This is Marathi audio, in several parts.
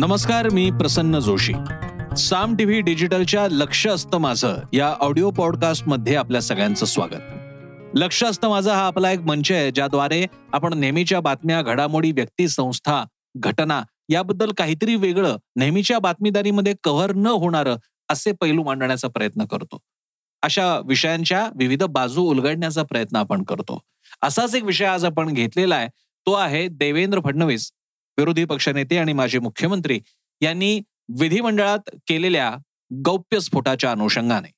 नमस्कार मी प्रसन्न जोशी. साम टीव्ही डिजिटलच्या लक्ष असतं माझं या ऑडिओ पॉडकास्टमध्ये आपल्या सगळ्यांचं स्वागत. लक्ष असतं माझं हा आपला एक मंच आहे ज्याद्वारे आपण नेहमीच्या बातम्या घडामोडी व्यक्ती संस्था घटना याबद्दल काहीतरी वेगळं नेहमीच्या बातमीदारीमध्ये कव्हर न होणारं असे पैलू मांडण्याचा प्रयत्न करतो. अशा विषयांच्या विविध बाजू उलगडण्याचा प्रयत्न आपण करतो. असाच एक विषय आज आपण घेतलेला आहे तो आहे देवेंद्र फडणवीस. विरोधी पक्षनेते आणि माजी मुख्यमंत्री यांनी विधिमंडळात केलेल्या गौप्य स्फोटाच्या अनुषंगाने.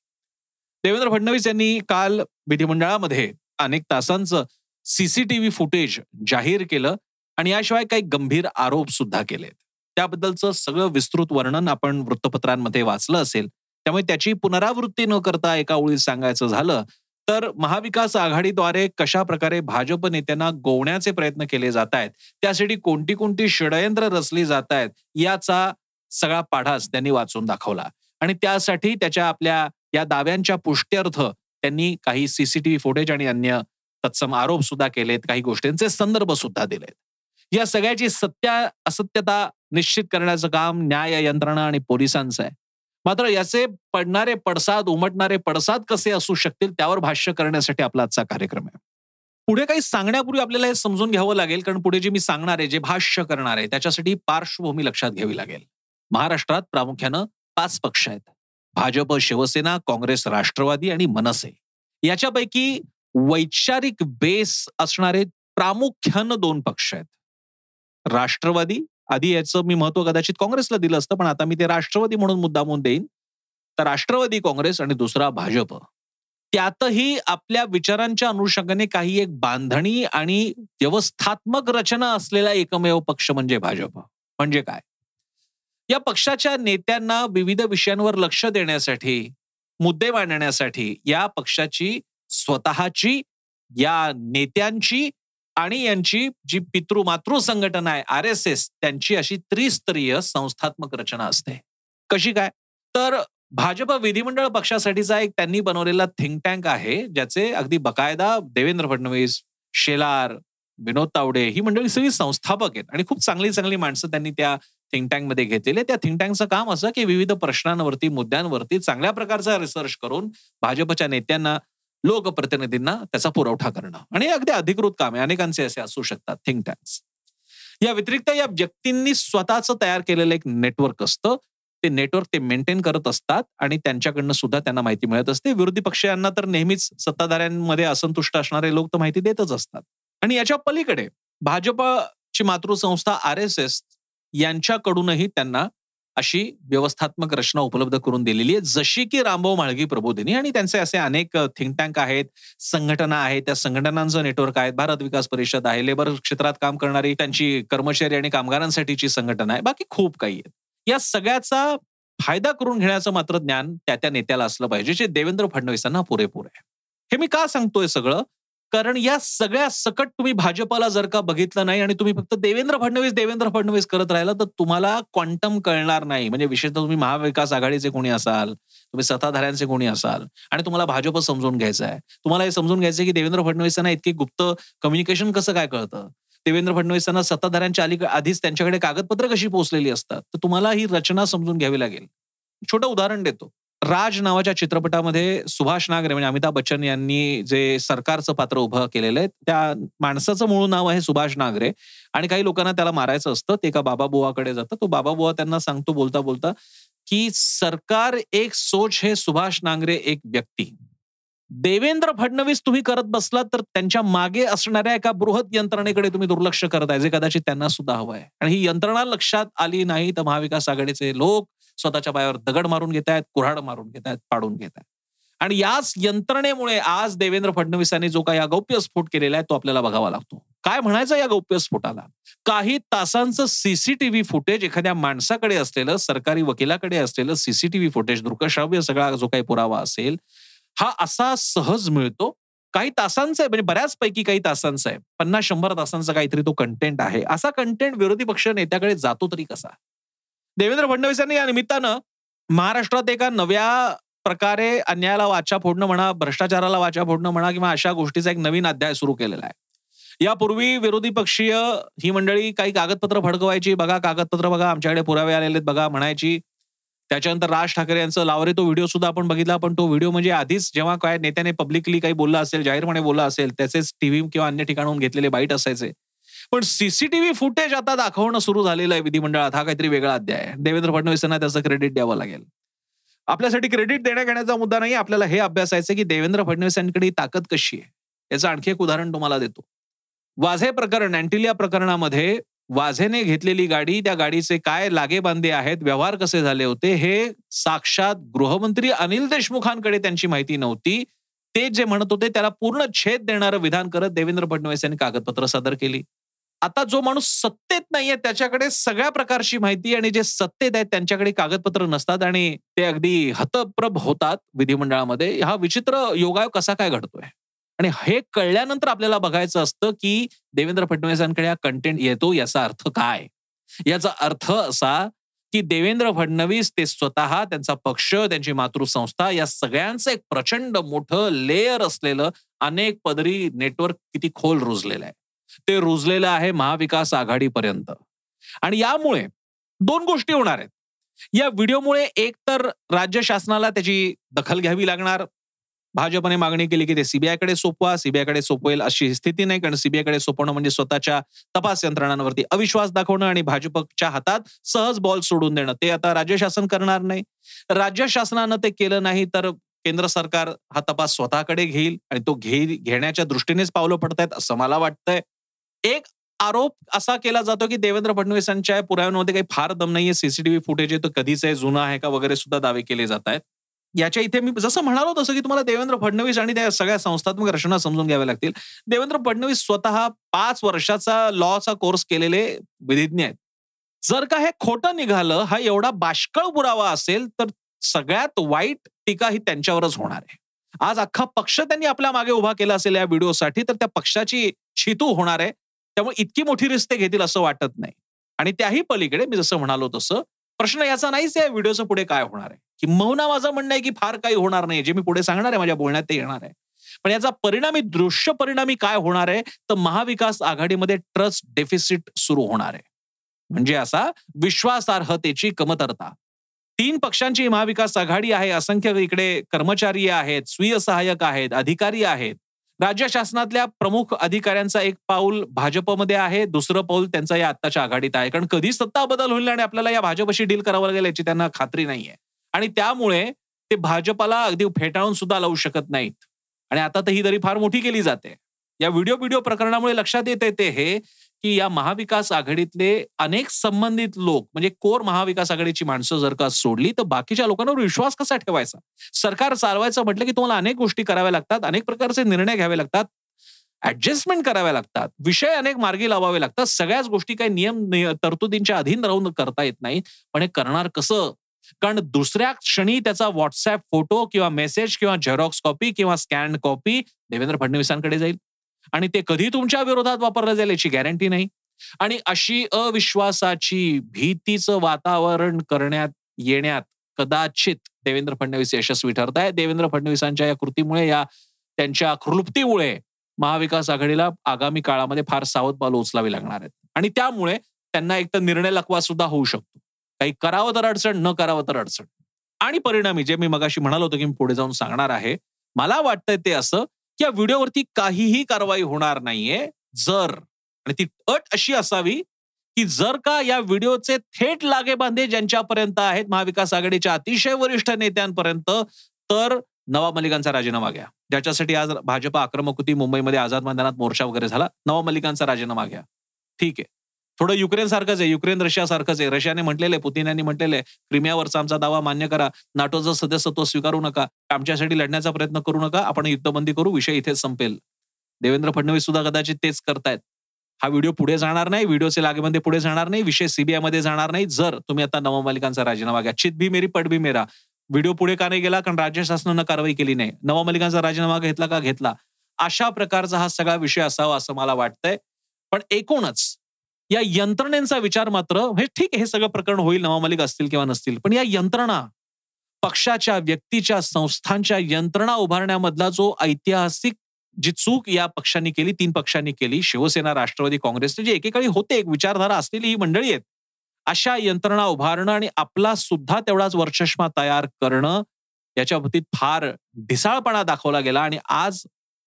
देवेंद्र फडणवीस यांनी काल विधिमंडळामध्ये अनेक तासांचं सीसीटीव्ही फुटेज जाहीर केलं आणि याशिवाय काही गंभीर आरोप सुद्धा केलेत. त्याबद्दलचं सगळं विस्तृत वर्णन आपण वृत्तपत्रांमध्ये वाचलं असेल त्यामुळे त्याची पुनरावृत्ती न करता एका ओळीत सांगायचं झालं तर महाविकास आघाडीद्वारे कशा प्रकारे भाजप नेत्यांना गोवण्याचे प्रयत्न केले जात आहेत त्यासाठी कोणती कोणती षडयंत्र रचली जात आहेत याचा सगळा पाढाच त्यांनी वाचून दाखवला. आणि त्यासाठी त्याच्या आपल्या या दाव्यांच्या पुष्ट्यर्थ त्यांनी काही सीसीटीव्ही फुटेज आणि अन्य तत्सम आरोप सुद्धा केलेत काही गोष्टींचे संदर्भ सुद्धा दिलेत. या सगळ्याची सत्या असत्यता निश्चित करण्याचं काम न्याय यंत्रणा आणि पोलिसांचं आहे. मात्र याचे पडणारे पडसाद उमटणारे पडसाद कसे असू शकतील त्यावर भाष्य करण्यासाठी आपला आजचा कार्यक्रम आहे. पुढे काही सांगण्यापूर्वी आपल्याला हे समजून घ्यावं लागेल कारण पुढे जे मी सांगणार आहे जे भाष्य करणार आहे त्याच्यासाठी पार्श्वभूमी लक्षात घ्यावी लागेल. महाराष्ट्रात प्रामुख्यानं पाच पक्ष आहेत. भाजप शिवसेना काँग्रेस राष्ट्रवादी आणि मनसे. याच्यापैकी वैचारिक बेस असणारे प्रामुख्यानं दोन पक्ष आहेत. राष्ट्रवादी आधी याचं मी महत्त्व कदाचित काँग्रेसला दिलं असतं पण आता मी ते राष्ट्रवादी म्हणून मुद्दामून देईन. तर राष्ट्रवादी काँग्रेस आणि दुसरा भाजप. त्यातही आपल्या विचारांच्या अनुषंगाने काही एक बांधणी आणि व्यवस्थात्मक रचना असलेला एकमेव पक्ष म्हणजे भाजप. म्हणजे काय? या पक्षाच्या नेत्यांना विविध विषयांवर लक्ष देण्यासाठी मुद्दे मांडण्यासाठी या पक्षाची स्वतःची या नेत्यांची आणि यांची जी पितृमातृ संघटना आहे आर एस एस त्यांची अशी त्रिस्तरीय संस्थात्मक रचना असते. कशी काय? तर भाजप विधिमंडळ पक्षासाठीचा एक त्यांनी बनवलेला थिंक टँक आहे ज्याचे अगदी बकायदा देवेंद्र फडणवीस शेलार विनोद तावडे ही मंडळी सगळी संस्थापक आहेत आणि खूप चांगली चांगली माणसं त्यांनी त्या थिंक टँकमध्ये घेतलेले त्या थिंक टँकचं काम असं की विविध प्रश्नांवरती मुद्द्यांवरती चांगल्या प्रकारचा रिसर्च करून भाजपच्या नेत्यांना लोकप्रतिनिधींना त्याचा पुरवठा करणं. आणि अगदी अधिकृत काम आहे. अनेकांचे असे असू शकतात थिंक टँक्स या व्यतिरिक्त या व्यक्तींनी स्वतःच तयार केलेलं एक नेटवर्क असतं. ते नेटवर्क ते मेंटेन करत असतात आणि त्यांच्याकडनं सुद्धा त्यांना माहिती मिळत असते. विरोधी पक्षांना तर नेहमीच सत्ताधाऱ्यांमध्ये असंतुष्ट असणारे लोक तर माहिती देतच असतात. आणि याच्या पलीकडे भाजपची मातृसंस्था आर एस एस यांच्याकडूनही त्यांना अशी व्यवस्थात्मक रचना उपलब्ध करून दिलेली आहे जशी की रामभाऊ माळगी प्रबोधिनी आणि त्यांचे असे अनेक थिंक टँक आहेत संघटना आहेत. त्या संघटनांचं नेटवर्क आहे भारत विकास परिषद आहे. लेबर क्षेत्रात काम करणारी त्यांची कर्मचारी आणि कामगारांसाठीची संघटना आहे. बाकी खूप काही आहेत. या सगळ्याचा फायदा करून घेण्याचं मात्र ज्ञान त्या त्या नेत्याला असलं पाहिजे जे देवेंद्र फडणवीसांना पुरेपूर आहे. हे मी का सांगतोय सगळं? कारण या सगळ्या सकट तुम्ही भाजपाला जर का बघितलं नाही आणि तुम्ही फक्त देवेंद्र फडणवीस देवेंद्र फडणवीस करत राहिला तर तुम्हाला क्वांटम कळणार नाही. म्हणजे विशेषतः तुम्ही महाविकास आघाडीचे कोणी असाल तुम्ही सत्ताधाऱ्यांचे कोणी असाल आणि तुम्हाला भाजप समजून घ्यायचं आहे. तुम्हाला हे समजून घ्यायचं की देवेंद्र फडणवीसांना इतकी गुप्त कम्युनिकेशन कसं काय कळतं? देवेंद्र फडणवीसांना सत्ताधाऱ्यांच्या अलीकडे आधीच त्यांच्याकडे कागदपत्र कशी पोहोचलेली असतात? तर तुम्हाला ही रचना समजून घ्यावी लागेल. छोटं उदाहरण देतो. राज नावाच्या चित्रपटामध्ये सुभाष नागरे म्हणजे अमिताभ बच्चन यांनी जे सरकारचं पात्र उभं केलेलं आहे त्या माणसाचं मूळ नाव आहे सुभाष नागरे. आणि काही लोकांना त्याला मारायचं असतं ते एका बाबा बुवाकडे जातं तो बाबा बुवा त्यांना सांगतो बोलता बोलता की सरकार एक सोच हे सुभाष नांगरे एक व्यक्ती. देवेंद्र फडणवीस तुम्ही करत बसलात तर त्यांच्या मागे असणाऱ्या एका बृहत यंत्रणेकडे तुम्ही दुर्लक्ष करत आहे जे कदाचित त्यांना सुद्धा हवं आहे आणि ही यंत्रणा लक्षात आली नाही तर महाविकास आघाडीचे लोक स्वतःच्या पायावर दगड मारून घेत आहेत कुऱ्हाड मारून घेत आहेत पाडून घेत आहेत आणि याच यंत्रणेमुळे आज देवेंद्र फडणवीसांनी जो काही गौप्य स्फोट केलेला आहे तो आपल्याला बघावा लागतो. काय म्हणायचं या गौप्य स्फोटाला? काही तासांचं सीसीटीव्ही फुटेज एखाद्या माणसाकडे असलेलं सरकारी वकिलाकडे असलेलं सीसीटीव्ही फुटेज दृकश्राव्य सगळा जो काही पुरावा असेल हा असा सहज मिळतो? काही तासांचा आहे म्हणजे बऱ्याच पैकी काही तासांचा आहे. पन्नास शंभर तासांचा काहीतरी तो कंटेंट आहे. असा कंटेंट विरोधी पक्ष नेत्याकडे जातो तरी कसा? देवेंद्र फडणवीस यांनी या निमित्तानं महाराष्ट्रात एका नव्या प्रकारे अन्यायाला वाचा फोडणं म्हणा भ्रष्टाचाराला वाचा फोडणं म्हणा किंवा अशा गोष्टीचा एक नवीन अध्याय सुरू केलेला आहे. यापूर्वी विरोधी पक्षीय ही मंडळी काही कागदपत्र फडकवायची बघा कागदपत्र बघा आमच्याकडे पुरावे आलेले आहेत बघा म्हणायची. त्याच्यानंतर राज ठाकरे यांचं लावरे तो व्हिडिओ सुद्धा आपण बघितला पण तो व्हिडिओ म्हणजे आधीच जेव्हा काय नेत्याने पब्लिकली काही बोलला असेल जाहीरपणे बोलला असेल त्याचेच टीव्ही किंवा अन्य ठिकाणाहून घेतलेले बाईट असायचे. पण सीसीटीव्ही फुटेज आता दाखवणं सुरू झालेलं आहे विधिमंडळात. हा काहीतरी वेगळा अध्याय आहे. देवेंद्र फडणवीस यांना त्याचं क्रेडिट द्यावं लागेल. आपल्यासाठी क्रेडिट देण्या घेण्याचा मुद्दा नाही. आपल्याला हे अभ्यासायचं की देवेंद्र फडणवीस यांकडे ताकद कशी आहे? याचं आणखी एक उदाहरण तुम्हाला देतो. वाझे प्रकरण अँटिलिया प्रकरणामध्ये वाझेने घेतलेली गाडी त्या गाडीचे काय लागे बांधे आहेत व्यवहार कसे झाले होते हे साक्षात गृहमंत्री अनिल देशमुखांकडे त्यांची माहिती नव्हती. ते जे म्हणत होते त्याला पूर्ण छेद देणारं विधान करत देवेंद्र फडणवीस यांनी कागदपत्र सादर केली. आता जो माणूस सत्तेत नाहीये त्याच्याकडे सगळ्या प्रकारची माहिती आणि जे सत्तेत आहेत त्यांच्याकडे कागदपत्र नसतात आणि ते अगदी हतप्रभ होतात विधिमंडळामध्ये हा विचित्र योगायोग कसा काय घडतोय? आणि हे कळल्यानंतर आपल्याला बघायचं असतं की देवेंद्र फडणवीसांकडे हा कंटेंट येतो याचा अर्थ काय? याचा अर्थ असा की देवेंद्र फडणवीस ते स्वतः त्यांचा पक्ष त्यांची मातृसंस्था या सगळ्यांचं एक प्रचंड मोठं लेअर असलेलं अनेक पदरी नेटवर्क किती खोल रुजलेलं आहे. ते रुजलेलं आहे महाविकास आघाडीपर्यंत. आणि यामुळे दोन गोष्टी होणार आहेत. या व्हिडिओमुळे एक तर राज्य शासनाला त्याची दखल घ्यावी लागणार. भाजपने मागणी केली की ते सीबीआयकडे सोपवा सीबीआयकडे सोपवेल अशी स्थिती नाही कारण सीबीआयकडे सोपवणं म्हणजे स्वतःच्या तपास यंत्रणांवरती अविश्वास दाखवणं आणि भाजपच्या हातात सहज बॉल सोडून देणं. ते आता राज्य शासन करणार नाही. राज्य शासनानं ते केलं नाही तर केंद्र सरकार हा तपास स्वतःकडे घेईल आणि तो घे घेण्याच्या दृष्टीनेच पावलं पडतायत असं मला वाटतंय. एक आरोप असा केला जातो की देवेंद्र फडणवीसांच्या पुराव्यांमध्ये काही फार दम नाहीये सीसीटीव्ही फुटेज आहे तो कधीच आहे जुना आहे का वगैरे सुद्धा दावे केले जात आहेत. याच्या इथे मी जसं म्हणालो तसं की तुम्हाला देवेंद्र फडणवीस आणि त्या सगळ्या संस्थात्मक रचना समजून घ्याव्या लागतील. देवेंद्र फडणवीस स्वतः पाच वर्षाचा लॉचा कोर्स केलेले विधिज्ञ आहेत. जर का हे खोटं निघालं हा एवढा बाष्कळ पुरावा असेल तर सगळ्यात वाईट टीका ही त्यांच्यावरच होणार आहे. आज अख्खा पक्ष त्यांनी आपल्या मागे उभा केला असेल या व्हिडिओसाठी तर त्या पक्षाची छितू होणार आहे. त्यामुळे इतकी मोठी रिस्ते घेतील असं वाटत नाही. आणि त्याही पलीकडे मी जसं म्हणालो तसं प्रश्न याचा नाहीच या व्हिडिओचं पुढे काय होणार आहे. किंबहुना माझं म्हणणं आहे की फार काही होणार नाही जे मी पुढे सांगणार आहे माझ्या बोलण्यात ते येणार आहे. पण याचा परिणामी दृश्य परिणामी काय होणार आहे तर महाविकास आघाडीमध्ये ट्रस्ट डेफिसिट सुरू होणार आहे. म्हणजे असा विश्वासार्हतेची कमतरता. तीन पक्षांची महाविकास आघाडी आहे असंख्य इकडे कर्मचारी आहेत स्वीय सहाय्यक आहेत अधिकारी आहेत. राज्य शासनातल्या प्रमुख अधिकाऱ्यांचा एक पाऊल भाजपमध्ये आहे दुसरं पाऊल त्यांचा या आत्ताच्या आघाडीत आहे. कारण कधी सत्ता बदल होईल आणि आपल्याला या भाजपशी डील करावं लागेल याची त्यांना खात्री नाहीये. आणि त्यामुळे ते भाजपाला अगदी फेटाळून सुद्धा लावू शकत नाहीत. आणि आता तर ही दरी फार मोठी केली जाते. या व्हिडिओ व्हिडिओ प्रकरणामुळे लक्षात येते ते हे की या महाविकास आघाडीतले अनेक संबंधित लोक म्हणजे कोर महाविकास आघाडीची माणसं जर का सोडली तर बाकीच्या लोकांवर विश्वास कसा ठेवायचा? सरकार चालवायचं म्हटलं की तुम्हाला अनेक गोष्टी कराव्या लागतात अनेक प्रकारचे निर्णय घ्यावे लागतात ऍडजस्टमेंट कराव्या लागतात विषय अनेक मार्गी लावावे लागतात सगळ्याच गोष्टी काही नियम तरतुदींच्या अधीन राहून करता येत नाही. पण हे करणार कसं? कारण दुसऱ्या क्षणी त्याचा व्हॉट्सअप फोटो किंवा मेसेज किंवा झेरॉक्स कॉपी किंवा स्कॅन कॉपी देवेंद्र फडणवीसांकडे जाईल. आणि ते कधी तुमच्या विरोधात वापरलं जाईल याची गॅरंटी नाही. आणि अशी अविश्वासाची भीतीचं वातावरण करण्यात येण्यात कदाचित देवेंद्र फडणवीस यशस्वी ठरत आहे देवेंद्र फडणवीसांच्या या कृतीमुळे या त्यांच्या कृप्तीमुळे महाविकास आघाडीला आगामी काळामध्ये फार सावध पावलं उचलावी लागणार आहेत. आणि त्यामुळे त्यांना एक तर निर्णय लकवा सुद्धा होऊ शकतो. काही करावं तर अडचण न करावं तर अडचण. आणि परिणामी जे मी मगाशी म्हणालो होतो की मी पुढे जाऊन सांगणार आहे मला वाटतंय ते असं या व्हिडिओवरती काहीही कारवाई होणार नाहीये. जर आणि ती अट अशी असावी की जर का या व्हिडिओचे थेट लागे बांधे ज्यांच्यापर्यंत आहेत महाविकास आघाडीच्या अतिशय वरिष्ठ नेत्यांपर्यंत तर नवाब मलिकांचा राजीनामा घ्या. ज्याच्यासाठी आज भाजप आक्रमक होती मुंबईमध्ये आझाद मैदानात मोर्चा वगैरे झाला नवाब मलिकांचा राजीनामा घ्या. ठीक आहे. थोडं युक्रेन सारखंच आहे युक्रेन रशिया सारखंच आहे. रशियाने म्हटलेलं आहे पुतीन यांनी म्हटलेलं आहे क्रिमियावरचा आमचा दावा मान्य करा. नाटोचं सदस्यत्व स्वीकारू नका. आमच्यासाठी लढण्याचा प्रयत्न करू नका. आपण युद्धबंदी करू विषय इथेच संपेल. देवेंद्र फडणवीस सुद्धा कदाचित तेच करतायत. हा व्हिडिओ पुढे जाणार नाही व्हिडिओचे लागेमध्ये पुढे जाणार नाही विषय सीबीआयमध्ये जाणार नाही. जर तुम्ही आता नवमालिकांचा राजीनामा घ्या. चित भी मेरी पट भी मेरा. व्हिडिओ पुढे का नाही गेला? कारण राज्य शासनानं कारवाई केली नाही. नवमालिकांचा राजीनामा घेतला का? घेतला. अशा प्रकारचा हा सगळा विषय असावा असं मला वाटतंय. पण एकूणच या यंत्रणेचा विचार मात्र हे ठीक हे सगळं प्रकरण होईल नवामालिक असतील किंवा नसतील पण या यंत्रणा पक्षाच्या व्यक्तीच्या संस्थांच्या यंत्रणा उभारण्यामधला जो ऐतिहासिक जी चूक या पक्षांनी केली तीन पक्षांनी केली शिवसेना राष्ट्रवादी काँग्रेसचे जे एकेकाळी होते एक विचारधारा असलेली ही मंडळी आहेत अशा यंत्रणा उभारणं आणि आपला सुद्धा तेवढाच वर्चष्मा तयार करणं याच्या बाबतीत फार ढिसाळपणा दाखवला गेला आणि आज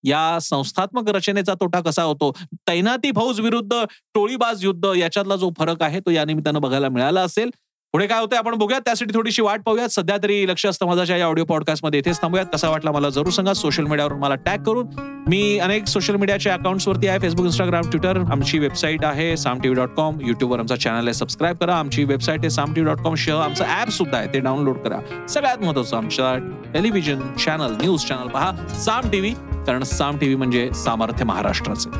या संस्थात्मक रचनेचा तोटा कसा होतो? तैनाती फौज विरुद्ध टोळीबाज युद्ध याच्यातला जो फरक आहे तो या निमित्तानं बघायला मिळाला असेल. पुढे काय होतंय? आपण बघूयात. त्यासाठी थोडीशी वाट पाहूयात. सध्या तरी लक्ष असतं माझ्या या ऑडिओ पॉडकास्टमध्ये इथेच थांबूयात. कसा वाटला मला जरूर सांगा. सोशल मीडियावर मला टॅग करून. मी अनेक सोशल मीडियाच्या अकाउंट्सवरती आहे. फेसबुक इंस्टाग्राम ट्विटर आमची वेबसाईट आहे साम टीव्ही डॉट कॉम युट्यूबवर आमचा चॅनल आहे. सबस्क्राईब करा. आमची वेबसाईट आहे साम टीव्ही डॉट कॉम शह आमचं ऍप सुद्धा आहे. ते डाउनलोड करा. सगळ्यात महत्वाचं आमच्या टेलिव्हिजन चॅनल न्यूज चॅनल पहा. साम टीव्ही. कारण साम टीव्ही म्हणजे सामर्थ्य महाराष्ट्राचे.